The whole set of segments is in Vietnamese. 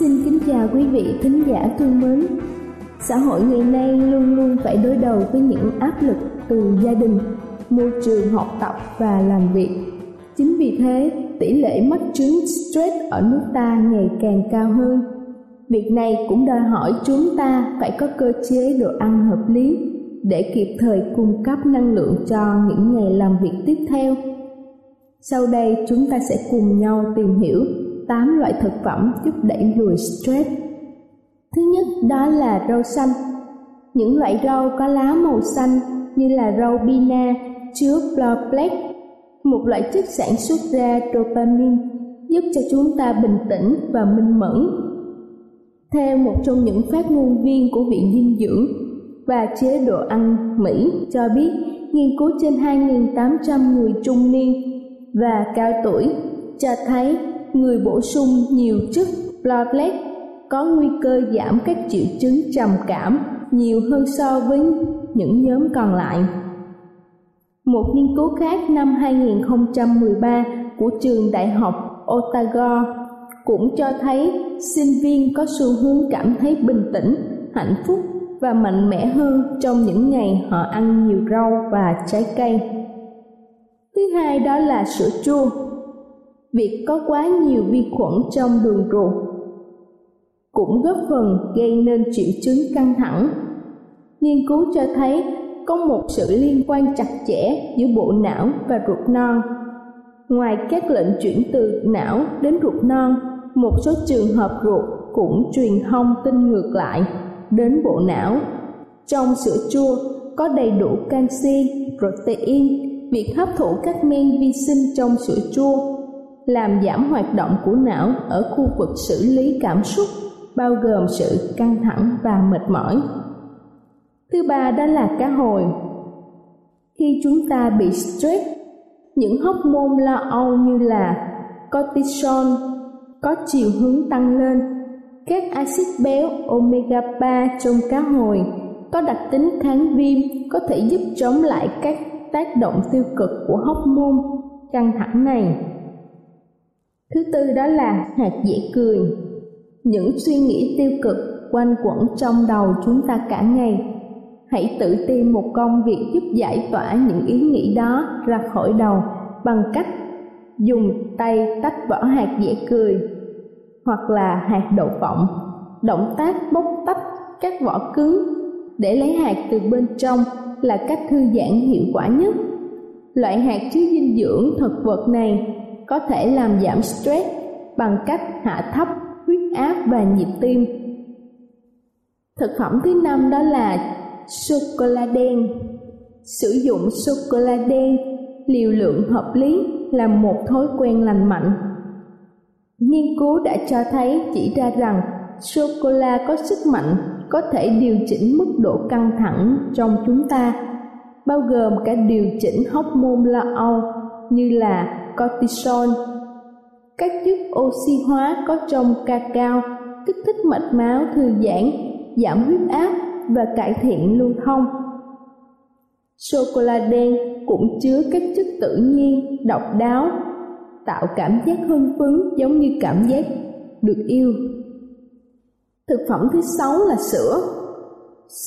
Xin kính chào quý vị thính giả thương mến. Xã hội ngày nay luôn luôn phải đối đầu với những áp lực từ gia đình, môi trường học tập và làm việc. Chính vì thế, tỷ lệ mắc chứng stress ở nước ta ngày càng cao hơn. Việc này cũng đòi hỏi chúng ta phải có cơ chế đồ ăn hợp lý để kịp thời cung cấp năng lượng cho những ngày làm việc tiếp theo. Sau đây chúng ta sẽ cùng nhau tìm hiểu 8 loại thực phẩm giúp đẩy lùi stress. Thứ nhất đó là rau xanh. Những loại rau có lá màu xanh như là rau bina chứa Black, một loại chất sản xuất ra dopamine giúp cho chúng ta bình tĩnh và minh mẫn. Theo một trong những phát ngôn viên của Viện Dinh dưỡng và chế độ ăn Mỹ cho biết, nghiên cứu trên 2.800 người trung niên và cao tuổi cho thấy người bổ sung nhiều chất platelet có nguy cơ giảm các triệu chứng trầm cảm nhiều hơn so với những nhóm còn lại. Một nghiên cứu khác năm 2013 của trường đại học Otago cũng cho thấy sinh viên có xu hướng cảm thấy bình tĩnh, hạnh phúc và mạnh mẽ hơn trong những ngày họ ăn nhiều rau và trái cây. Thứ hai đó là sữa chua việc có quá nhiều vi khuẩn trong đường ruột cũng góp phần gây nên triệu chứng căng thẳng. Nghiên cứu cho thấy có một sự liên quan chặt chẽ giữa bộ não và ruột non. Ngoài các lệnh chuyển từ não đến ruột non, một số trường hợp ruột cũng truyền thông tin ngược lại đến bộ não. Trong sữa chua có đầy đủ canxi, protein, việc hấp thụ các men vi sinh trong sữa chua làm giảm hoạt động của não ở khu vực xử lý cảm xúc, bao gồm sự căng thẳng và mệt mỏi. Thứ ba đó là cá hồi. Khi chúng ta bị stress, những hormone lo âu như là cortisol có chiều hướng tăng lên. Các axit béo omega 3 trong cá hồi có đặc tính kháng viêm có thể giúp chống lại các tác động tiêu cực của hormone căng thẳng này. Thứ tư đó là hạt dễ cười. Những suy nghĩ tiêu cực quanh quẩn trong đầu chúng ta cả ngày. Hãy tự tìm một công việc giúp giải tỏa những ý nghĩ đó ra khỏi đầu bằng cách dùng tay tách vỏ hạt dễ cười hoặc là hạt đậu phộng. Động tác bóc tách các vỏ cứng để lấy hạt từ bên trong là cách thư giãn hiệu quả nhất. Loại hạt chứa dinh dưỡng thực vật này có thể làm giảm stress bằng cách hạ thấp huyết áp và nhịp tim. Thực phẩm thứ năm đó là sô cô la đen. Sử dụng sô cô la đen liều lượng hợp lý là một thói quen lành mạnh. Nghiên cứu đã cho thấy chỉ ra rằng sô cô la có sức mạnh có thể điều chỉnh mức độ căng thẳng trong chúng ta, bao gồm cả điều chỉnh hormone lo âu như là cortisol. Các chất oxy hóa có trong cacao kích thích mạch máu thư giãn, giảm huyết áp và cải thiện lưu thông. Sô cô la đen cũng chứa các chất tự nhiên độc đáo, tạo cảm giác hưng phấn giống như cảm giác được yêu. Thực phẩm thứ sáu là sữa.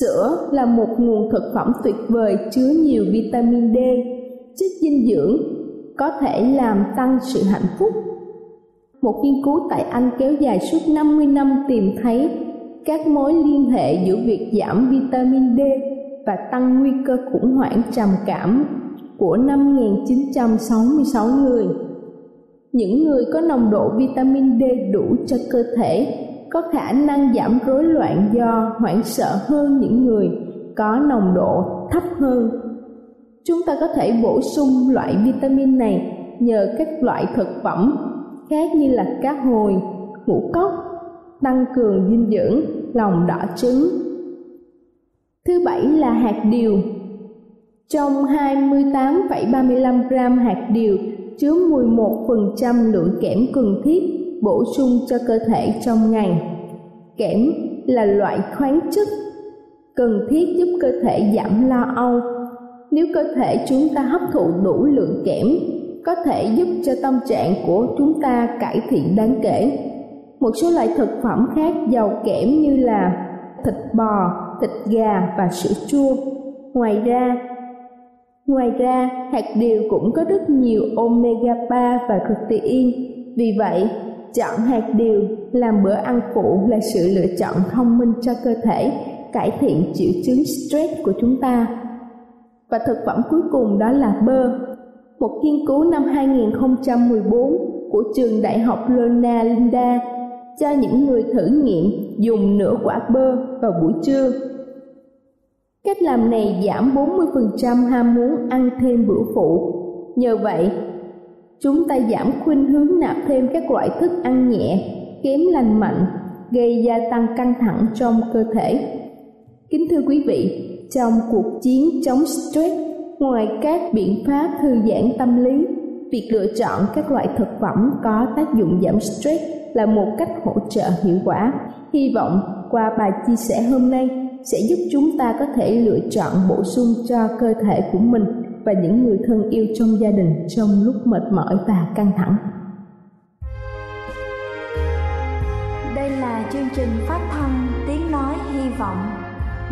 Sữa là một nguồn thực phẩm tuyệt vời chứa nhiều vitamin D, chất dinh dưỡng có thể làm tăng sự hạnh phúc. Một nghiên cứu tại Anh kéo dài suốt 50 năm tìm thấy các mối liên hệ giữa việc giảm vitamin D và tăng nguy cơ khủng hoảng trầm cảm của 5.966 người. Những người có nồng độ vitamin D đủ cho cơ thể có khả năng giảm rối loạn do hoảng sợ hơn những người có nồng độ thấp hơn. Chúng ta có thể bổ sung loại vitamin này nhờ các loại thực phẩm khác như là cá hồi, ngũ cốc, tăng cường dinh dưỡng, lòng đỏ trứng. Thứ bảy là hạt điều. Trong 28,35 gram hạt điều chứa 11% lượng kẽm cần thiết bổ sung cho cơ thể trong ngày. Kẽm là loại khoáng chất cần thiết giúp cơ thể giảm lo âu. Nếu cơ thể chúng ta hấp thụ đủ lượng kẽm, có thể giúp cho tâm trạng của chúng ta cải thiện đáng kể. Một số loại thực phẩm khác giàu kẽm như là thịt bò, thịt gà và sữa chua. Ngoài ra, Ngoài ra, hạt điều cũng có rất nhiều omega 3 và protein. Vì vậy, chọn hạt điều làm bữa ăn phụ là sự lựa chọn thông minh cho cơ thể, cải thiện triệu chứng stress của chúng ta. Và thực phẩm cuối cùng đó là bơ. Một nghiên cứu năm 2014 của trường đại học Lona Linda cho những người thử nghiệm dùng nửa quả bơ vào buổi trưa Cách làm này giảm 40% ham muốn ăn thêm bữa phụ. Nhờ vậy, chúng ta giảm khuynh hướng nạp thêm các loại thức ăn nhẹ, kém lành mạnh, gây gia tăng căng thẳng trong cơ thể. Kính thưa quý vị, trong cuộc chiến chống stress, ngoài các biện pháp thư giãn tâm lý, việc lựa chọn các loại thực phẩm có tác dụng giảm stress là một cách hỗ trợ hiệu quả. Hy vọng qua bài chia sẻ hôm nay sẽ giúp chúng ta có thể lựa chọn bổ sung cho cơ thể của mình và những người thân yêu trong gia đình trong lúc mệt mỏi và căng thẳng. Đây là chương trình phát thanh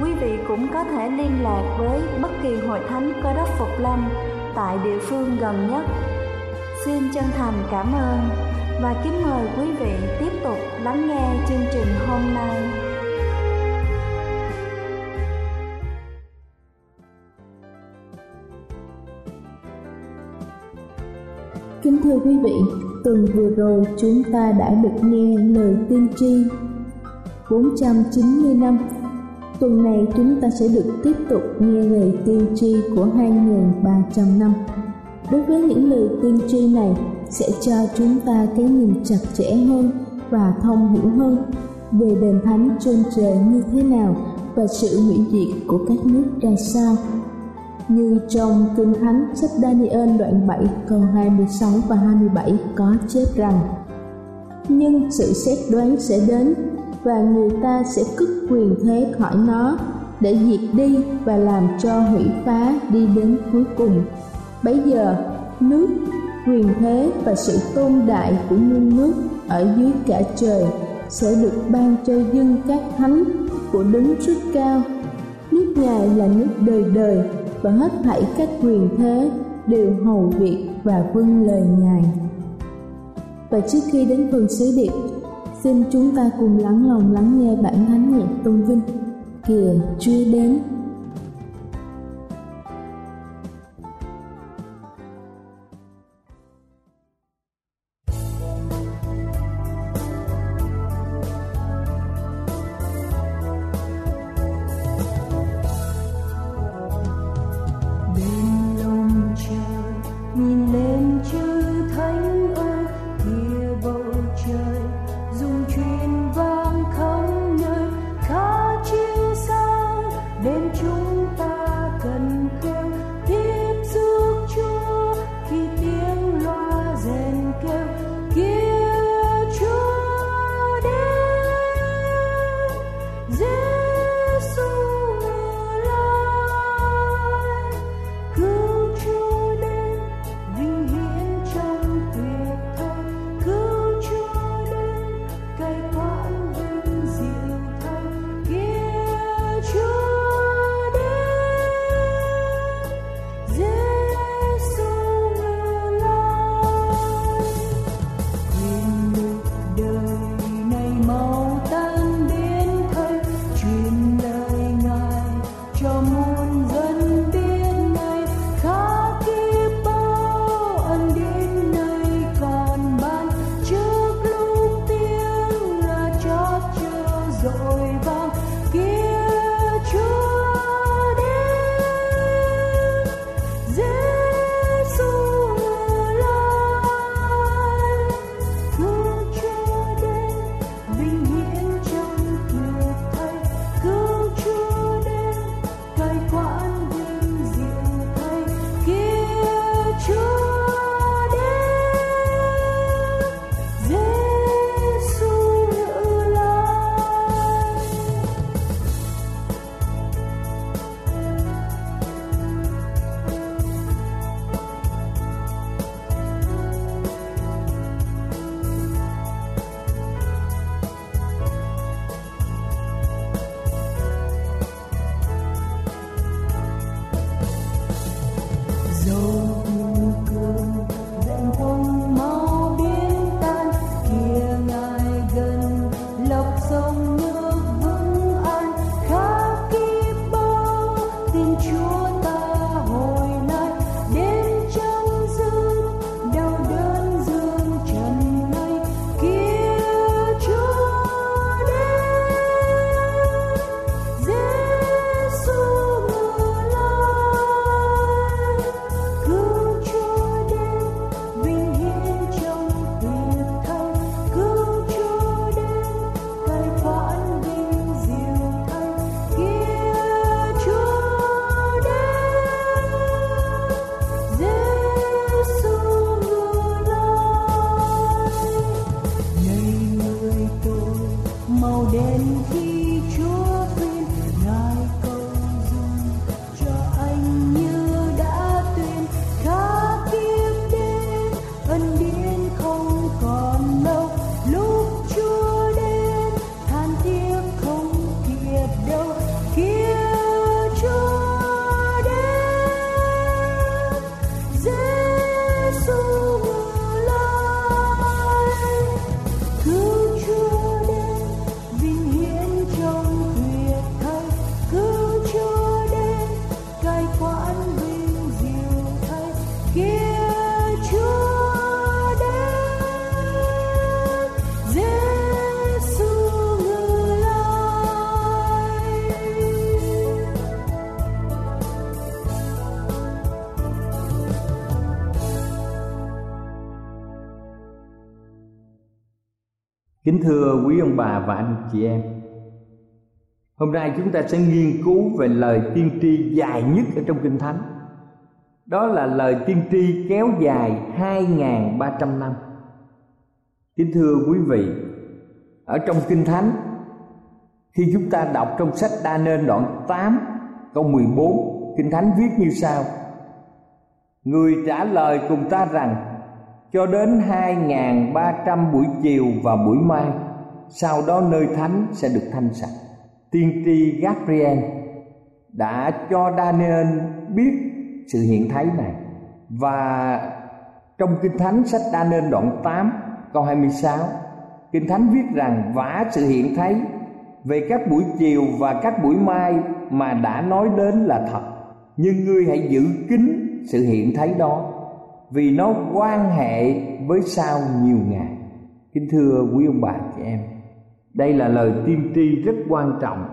quý vị cũng có thể liên lạc với bất kỳ hội thánh cơ đốc Phục Lâm tại địa phương gần nhất. Xin chân thành cảm ơn và kính mời quý vị tiếp tục lắng nghe chương trình hôm nay. Kính thưa quý vị, tuần vừa rồi chúng ta đã được nghe lời tiên tri 490 năm. Tuần này chúng ta sẽ được tiếp tục nghe lời tiên tri của 2.300 năm. Đối với những lời tiên tri này, sẽ cho chúng ta cái nhìn chặt chẽ hơn và thông hiểu hơn về đền thánh trên trời như thế nào và sự hủy diệt của các nước ra sao như trong Kinh Thánh sách Daniel đoạn 7 câu 26 và 27 có chép rằng, Nhưng sự xét đoán sẽ đến và người ta sẽ cướp quyền thế khỏi nó để diệt đi và làm cho hủy phá đi đến cuối cùng. Bấy giờ, nước, quyền thế và sự tôn đại của muôn nước ở dưới cả trời sẽ được ban cho dân các thánh của đứng rất cao. Nước Ngài là nước đời đời và hết thảy các quyền thế đều hầu việc và vâng lời Ngài. Và trước khi đến phần sứ điệp, xin chúng ta cùng lắng lòng lắng nghe bản thánh nhạc tôn vinh. Kìa, Chúa đến. Kính thưa quý ông bà và anh chị em. Hôm nay chúng ta sẽ nghiên cứu về lời tiên tri dài nhất ở trong Kinh Thánh. Đó là lời tiên tri kéo dài 2.300 năm. Kính thưa quý vị, Ở trong Kinh Thánh, Khi chúng ta đọc trong sách Đa Nên đoạn 8 câu 14 Kinh Thánh viết như sau. Người trả lời cùng ta rằng cho đến 2.300 buổi chiều và buổi mai, sau đó nơi thánh sẽ được thanh sạch. Tiên tri Gabriel đã cho Daniel biết sự hiện thấy này. Và trong kinh thánh sách Daniel đoạn 8 câu 26 kinh thánh viết rằng vả sự hiện thấy về các buổi chiều và các buổi mai mà đã nói đến là thật. Nhưng ngươi hãy giữ kín sự hiện thấy đó vì nó quan hệ với sau nhiều ngày. Kính thưa quý ông bà chị em, đây là lời tiên tri rất quan trọng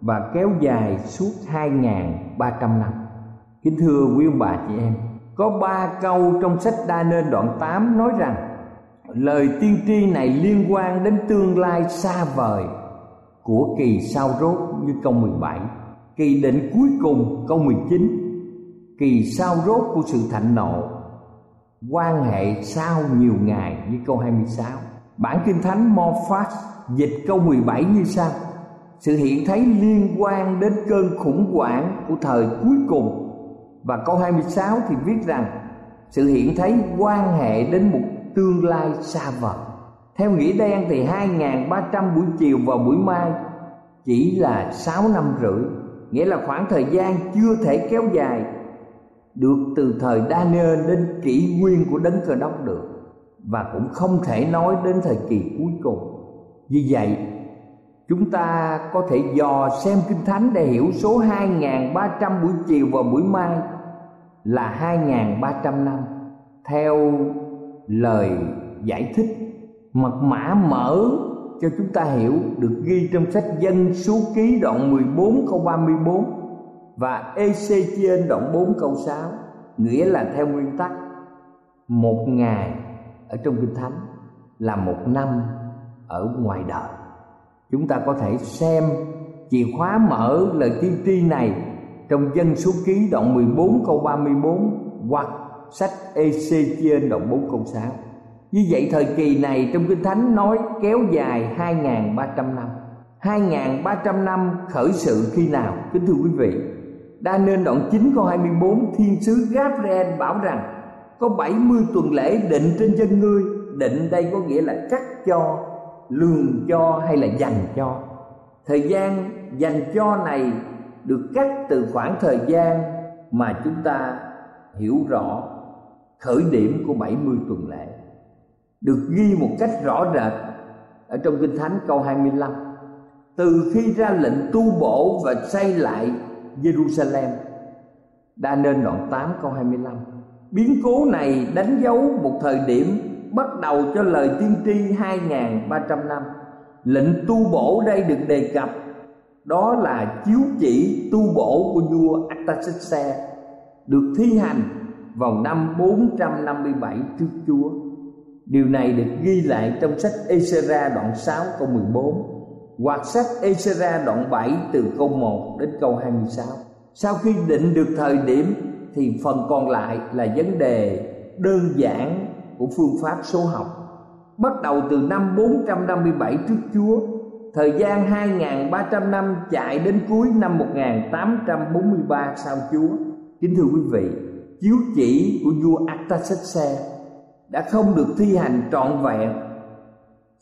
và kéo dài suốt 2.300 năm. Kính thưa quý ông bà chị em, có ba câu trong sách đa nên đoạn 8 nói rằng, lời tiên tri này liên quan đến tương lai xa vời của kỳ sau rốt như câu 17 kỳ định cuối cùng câu 19 kỳ sau rốt của sự thạnh nộ quan hệ sau nhiều ngày như câu 26 bản kinh thánh Morphas dịch câu 17 như sau. Sự hiện thấy liên quan đến cơn khủng hoảng của thời cuối cùng. Và câu 26 thì viết rằng, sự hiện thấy quan hệ đến một tương lai xa vời. Theo nghĩa đen thì 2.300 buổi chiều và buổi mai chỉ là 6 năm rưỡi. Nghĩa là khoảng thời gian chưa thể kéo dài được từ thời Daniel đến kỷ nguyên của đấng cờ đốc được, và cũng không thể nói đến thời kỳ cuối cùng. Vì vậy, chúng ta có thể dò xem kinh thánh để hiểu số 2.300 buổi chiều và buổi mai là 2.300 năm. Theo lời giải thích, mật mã mở cho chúng ta hiểu được ghi trong sách dân số ký đoạn 14 câu 34 và EC trên đoạn 4 câu 6 nghĩa là theo nguyên tắc, một ngày ở trong kinh thánh là một năm ở ngoài đời. Chúng ta có thể xem chìa khóa mở lời tiên tri này trong dân số ký đoạn 14 câu 34 hoặc sách EC trên đoạn 4 câu 6 như vậy thời kỳ này trong Kinh Thánh nói kéo dài 2.300 năm. 2.300 năm khởi sự khi nào? Kính thưa quý vị Đa nên đoạn 9 câu 24 Thiên sứ Gabriel bảo rằng, Có 70 tuần lễ định trên dân ngươi, Định đây có nghĩa là cắt cho, Lường cho hay là dành cho? Thời gian dành cho này Được cắt từ khoảng thời gian Mà chúng ta hiểu rõ Khởi điểm của 70 tuần lễ. Được ghi một cách rõ rệt ở trong kinh thánh câu 25 từ khi ra lệnh tu bổ và xây lại Jerusalem Đa nên đoạn 8 câu 25 biến cố này đánh dấu một thời điểm bắt đầu cho lời tiên tri 2.300 năm. Lệnh tu bổ đây được đề cập, đó là chiếu chỉ tu bổ của vua Artaxerxes, được thi hành vào năm 457 trước Chúa. Điều này được ghi lại trong sách Ezra đoạn 6 câu 14 hoặc sách Esra đoạn 7 từ câu 1 đến câu 26. Sau khi định được thời điểm thì phần còn lại là vấn đề đơn giản của phương pháp số học. Bắt đầu từ năm 457 trước Chúa, thời gian 2.300 năm chạy đến cuối năm 1843 sau Chúa. Kính thưa quý vị, chiếu chỉ của vua Artaxerxes đã không được thi hành trọn vẹn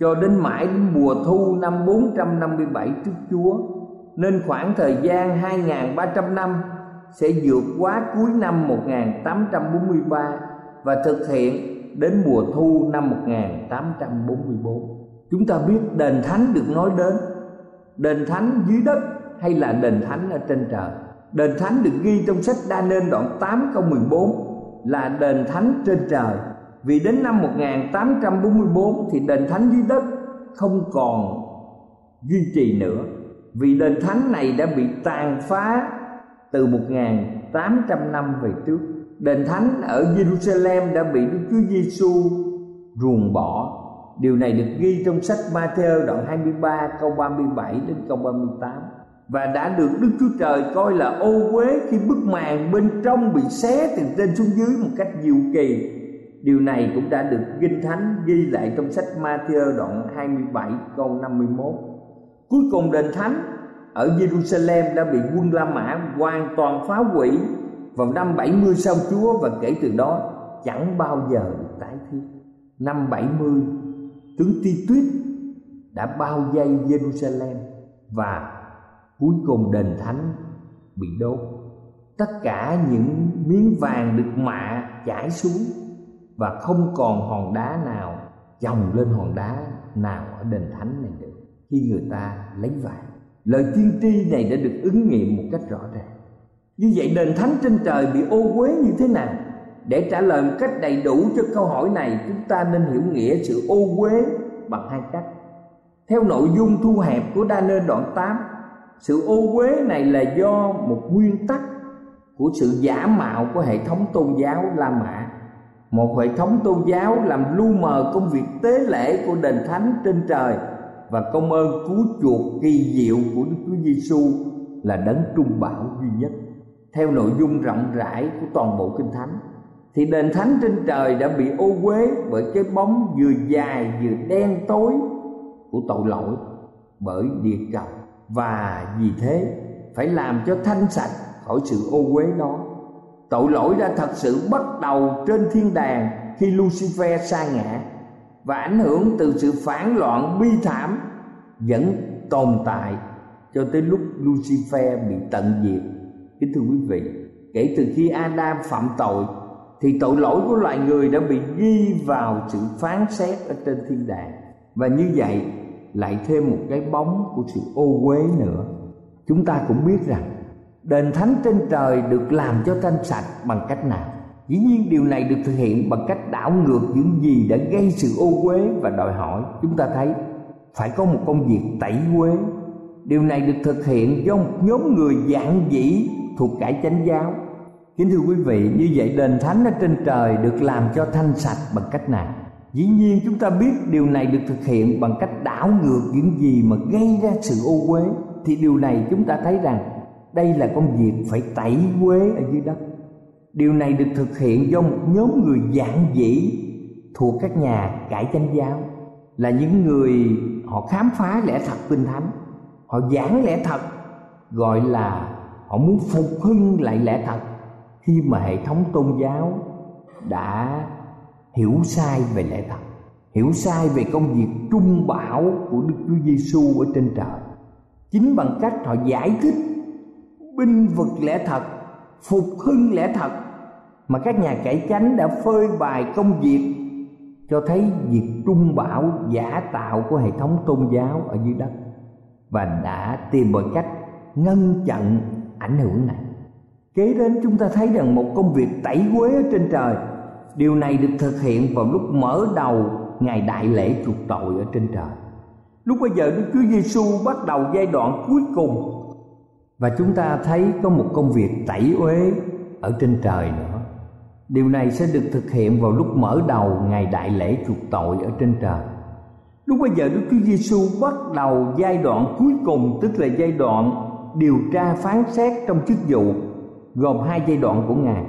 cho đến mãi đến mùa thu năm 457 trước Chúa, nên khoảng thời gian 2.300 năm sẽ vượt quá cuối năm 1843 và thực hiện đến mùa thu năm 1844. Chúng ta biết đền thánh được nói đến. Đền thánh dưới đất hay là đền thánh ở trên trời? Đền thánh được ghi trong sách Đa Nên đoạn 8 câu 14 Là đền thánh trên trời vì đến năm 1844 thì đền thánh dưới đất không còn duy trì nữa. Vì đền thánh này đã bị tàn phá từ 1800 năm về trước. Đền thánh ở Jerusalem đã bị Đức Chúa Giêsu ruồng bỏ. Điều này được ghi trong sách Matthew đoạn 23 câu 37 đến câu 38 và đã được Đức Chúa Trời coi là ô uế khi bức màn bên trong bị xé từ trên xuống dưới một cách diệu kỳ. Điều này cũng đã được Kinh Thánh ghi lại trong sách Matthew đoạn 27 câu 51 Cuối cùng đền Thánh ở Jerusalem đã bị quân La Mã hoàn toàn phá hủy vào năm 70 sau Chúa và kể từ đó chẳng bao giờ được tái thiết. Năm 70, tướng Ti Tuyết đã bao vây Jerusalem và cuối cùng đền thánh bị đốt. Tất cả những miếng vàng được mạ chảy xuống và không còn hòn đá nào, chồng lên hòn đá nào ở đền thánh này được khi người ta lấy vàng. Lời tiên tri này đã được ứng nghiệm một cách rõ ràng. Như vậy đền thánh trên trời bị ô uế như thế nào? Để trả lời một cách đầy đủ cho câu hỏi này, chúng ta nên hiểu nghĩa sự ô uế bằng hai cách. Theo nội dung thu hẹp của đa nên đoạn 8 sự ô uế này là do một nguyên tắc của sự giả mạo của hệ thống tôn giáo La Mã một hệ thống tôn giáo làm lu mờ công việc tế lễ của đền thánh trên trời và công ơn cứu chuộc kỳ diệu của Đức Chúa Giêsu là đấng trung bảo duy nhất. Theo nội dung rộng rãi của toàn bộ kinh thánh, thì đền thánh trên trời đã bị ô uế bởi cái bóng vừa dài vừa đen tối của tội lỗi bởi địa cầu và vì thế, phải làm cho thanh sạch khỏi sự ô uế đó tội lỗi đã thật sự bắt đầu trên thiên đàng khi Lucifer sa ngã và ảnh hưởng từ sự phản loạn bi thảm vẫn tồn tại cho tới lúc Lucifer bị tận diệt. Kính thưa quý vị, kể từ khi Adam phạm tội thì tội lỗi của loài người đã bị ghi vào sự phán xét ở trên thiên đàng và như vậy lại thêm một cái bóng của sự ô uế nữa. Chúng ta cũng biết rằng đền thánh trên trời được làm cho thanh sạch bằng cách nào? Dĩ nhiên điều này được thực hiện bằng cách đảo ngược những gì đã gây sự ô uế và đòi hỏi. Chúng ta thấy, phải có một công việc tẩy uế. Điều này được thực hiện do một nhóm người dạng dĩ thuộc cải chánh giáo. Kính thưa quý vị, như vậy đền thánh ở trên trời được làm cho thanh sạch bằng cách nào? Dĩ nhiên chúng ta biết điều này được thực hiện bằng cách đảo ngược những gì mà gây ra sự ô uế. Thì điều này chúng ta thấy rằng đây là công việc phải tẩy quế ở dưới đất. Điều này được thực hiện do một nhóm người giản dĩ thuộc các nhà cải chánh giáo. Là những người họ khám phá lẽ thật kinh thánh. Họ giảng lẽ thật, gọi là họ muốn phục hưng lại lẽ thật khi mà hệ thống tôn giáo đã hiểu sai về lẽ thật, hiểu sai về công việc trung bảo của Đức Chúa Giêsu ở trên trời. Chính bằng cách họ giải thích binh vực lẽ thật, phục hưng lẽ thật, mà các nhà cải chánh đã phơi bày công việc cho thấy việc trung bảo giả tạo của hệ thống tôn giáo ở dưới đất và đã tìm mọi cách ngăn chặn ảnh hưởng này. Kế đến chúng ta thấy rằng một công việc tẩy quế ở trên trời, điều này được thực hiện vào lúc mở đầu ngày đại lễ chuộc tội ở trên trời. Lúc bây giờ đức chúa giêsu bắt đầu giai đoạn cuối cùng và chúng ta thấy có một công việc tẩy uế ở trên trời nữa. Điều này sẽ được thực hiện vào lúc mở đầu ngày đại lễ chuộc tội ở trên trời. Lúc bây giờ đức chúa giêsu bắt đầu giai đoạn cuối cùng, tức là giai đoạn điều tra phán xét trong chức vụ, gồm hai giai đoạn của ngài.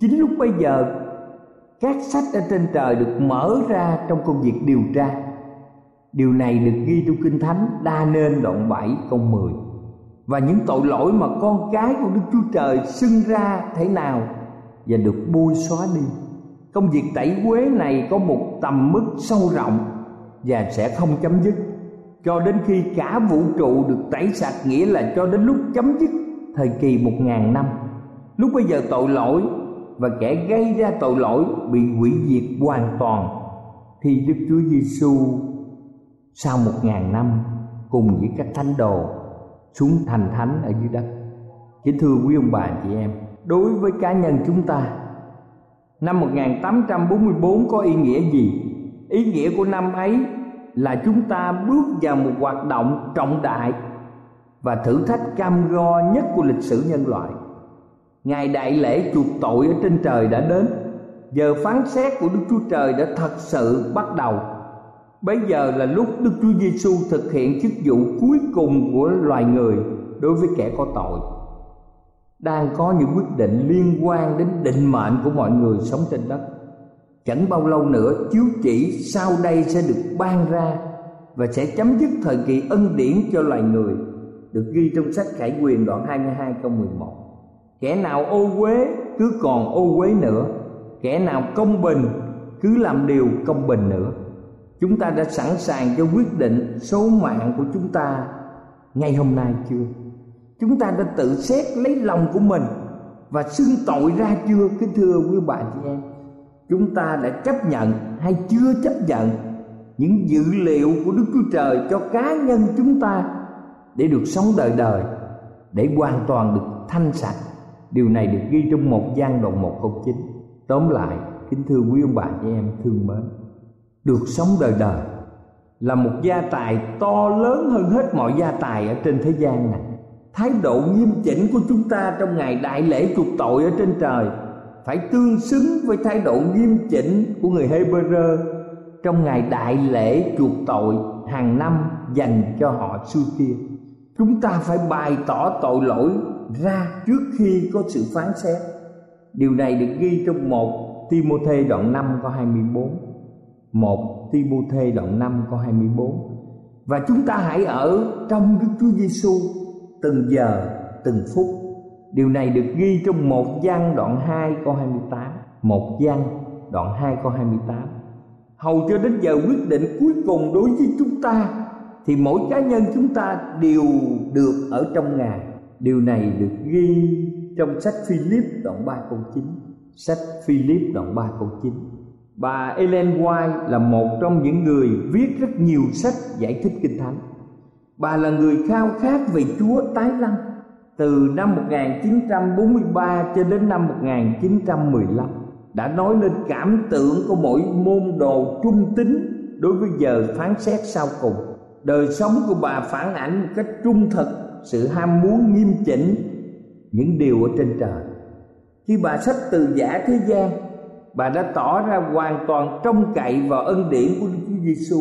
Chính lúc bây giờ, các sách ở trên trời được mở ra trong công việc điều tra. Điều này được ghi trong kinh thánh đa nên đoạn 7 câu 10 và những tội lỗi mà con cái của Đức Chúa Trời xưng ra thế nào và được bôi xóa đi. Công việc tẩy quế này có một tầm mức sâu rộng và sẽ không chấm dứt cho đến khi cả vũ trụ được tẩy sạch, nghĩa là cho đến lúc chấm dứt thời kỳ một ngàn năm. Lúc bây giờ tội lỗi và kẻ gây ra tội lỗi bị hủy diệt hoàn toàn, thì Đức Chúa Giêsu sau một ngàn năm cùng với các thánh đồ xuống thành thánh ở dưới đất. Kính thưa quý ông bà chị em, đối với cá nhân chúng ta, năm 1844 có ý nghĩa gì? Ý nghĩa của năm ấy là chúng ta bước vào một hoạt động trọng đại và thử thách cam go nhất của lịch sử nhân loại. Ngày đại lễ chuộc tội ở trên trời đã đến. Giờ phán xét của đức chúa trời đã thật sự bắt đầu. Bây giờ là lúc Đức Chúa Giêsu thực hiện chức vụ cuối cùng của loài người đối với kẻ có tội. Đang có những quyết định liên quan đến định mệnh của mọi người sống trên đất. Chẳng bao lâu nữa chiếu chỉ sau đây sẽ được ban ra và sẽ chấm dứt thời kỳ ân điển cho loài người được ghi trong sách Khải Quyền đoạn 22 câu 11. Kẻ nào ô uế cứ còn ô uế nữa, kẻ nào công bình cứ làm điều công bình nữa chúng ta đã sẵn sàng cho quyết định số mạng của chúng ta ngay hôm nay chưa? Chúng ta đã tự xét lấy lòng của mình và xưng tội ra chưa? Kính thưa quý bà chị em, chúng ta đã chấp nhận hay chưa chấp nhận những dữ liệu của Đức Chúa Trời cho cá nhân chúng ta để được sống đời đời, để hoàn toàn được thanh sạch? Điều này được ghi trong một gian đoạn một câu chín. Tóm lại, kính thưa quý ông bà chị em, thương mến được sống đời đời, là một gia tài to lớn hơn hết mọi gia tài ở trên thế gian này. Thái độ nghiêm chỉnh của chúng ta trong ngày đại lễ chuộc tội ở trên trời phải tương xứng với thái độ nghiêm chỉnh của người Hebrew trong ngày đại lễ chuộc tội hàng năm dành cho họ xưa kia. Chúng ta phải bày tỏ tội lỗi ra trước khi có sự phán xét. Điều này được ghi trong một Timôthê đoạn 5 câu 24 1 Timôthê đoạn 5 câu 24 và chúng ta hãy ở trong Đức Chúa Giêsu từng giờ, từng phút. Điều này được ghi trong một gian đoạn 2 câu 28 một gian đoạn 2 câu 28 hầu cho đến giờ quyết định cuối cùng đối với chúng ta, thì mỗi cá nhân chúng ta đều được ở trong ngài. Điều này được ghi trong sách Philip đoạn 3 câu 9 sách Philip đoạn 3 câu 9 bà Ellen White là một trong những người viết rất nhiều sách giải thích kinh thánh. Bà là người khao khát về Chúa tái lâm từ năm 1943 cho đến năm 1915 đã nói lên cảm tưởng của mỗi môn đồ trung tín đối với giờ phán xét sau cùng. Đời sống của bà phản ảnh một cách trung thực, sự ham muốn nghiêm chỉnh, những điều ở trên trời. Khi bà sách từ giả thế gian bà đã tỏ ra hoàn toàn trông cậy vào ân điển của Đức Chúa Giêsu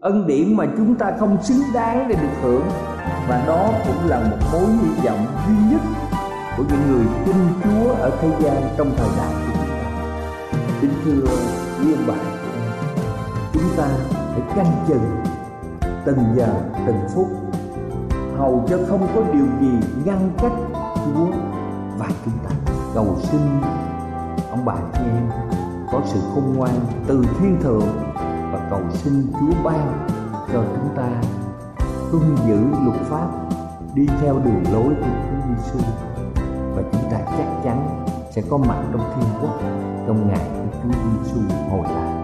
ân điển mà chúng ta không xứng đáng để được hưởng và đó cũng là một mối hy vọng duy nhất của những người tin Chúa ở thế gian trong thời đại của chúng ta. Kính thưa quý ông bà, chúng ta phải canh chừng từng giờ, từng phút, hầu cho không có điều gì ngăn cách Chúa và chúng ta cầu xin ông bà chị em có sự khôn ngoan từ thiên thượng và cầu xin Chúa ban cho chúng ta tuân giữ luật pháp, đi theo đường lối của Chúa Giêsu và chúng ta chắc chắn sẽ có mặt trong thiên quốc trong ngày của Chúa Giêsu hồi lại.